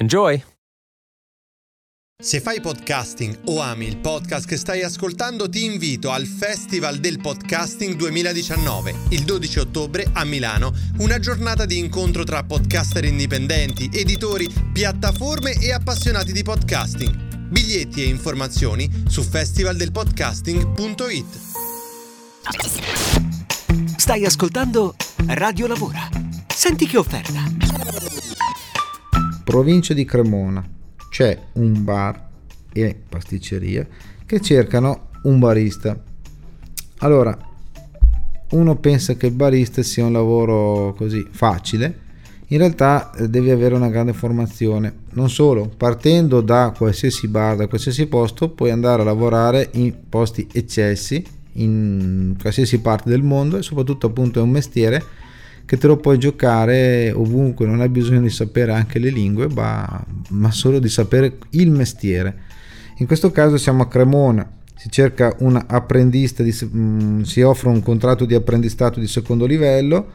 Enjoy! Se fai podcasting o ami il podcast che stai ascoltando, ti invito al Festival del Podcasting 2019, il 12 ottobre a Milano, una giornata di incontro tra podcaster indipendenti, editori, piattaforme e appassionati di podcasting. Biglietti e informazioni su festivaldelpodcasting.it. Stai ascoltando Radio Lavora. Senti che offerta. Provincia di Cremona. C'è un bar e pasticceria che cercano un barista. Allora, uno pensa che il barista sia un lavoro così facile, in realtà eh, devi avere una grande formazione. Non solo, partendo da qualsiasi bar, da qualsiasi posto, puoi andare a lavorare in posti eccessi in qualsiasi parte del mondo e soprattutto appunto è un mestiere che te lo puoi giocare ovunque, non hai bisogno di sapere anche le lingue, ma, ma solo di sapere il mestiere. In questo caso siamo a Cremona, si cerca un apprendista, di, mm, si offre un contratto di apprendistato di secondo livello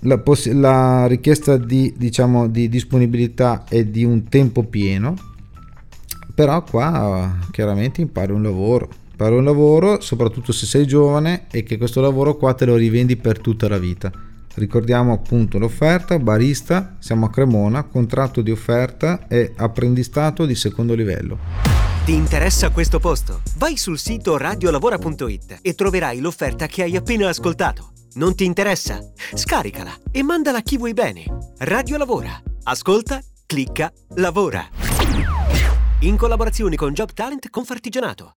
la, poss- la richiesta di, diciamo, di disponibilità è di un tempo pieno, però qua chiaramente impari un lavoro. Impari un lavoro, soprattutto se sei giovane e che questo lavoro qua te lo rivendi per tutta la vita. Ricordiamo appunto l'offerta, barista, siamo a Cremona, contratto di offerta e apprendistato di secondo livello. Ti interessa questo posto? Vai sul sito radiolavora.it e troverai l'offerta che hai appena ascoltato. Non ti interessa? Scaricala e mandala a chi vuoi bene. Radio Lavora. Ascolta, clicca, lavora. In collaborazione con Job Talent Confartigianato.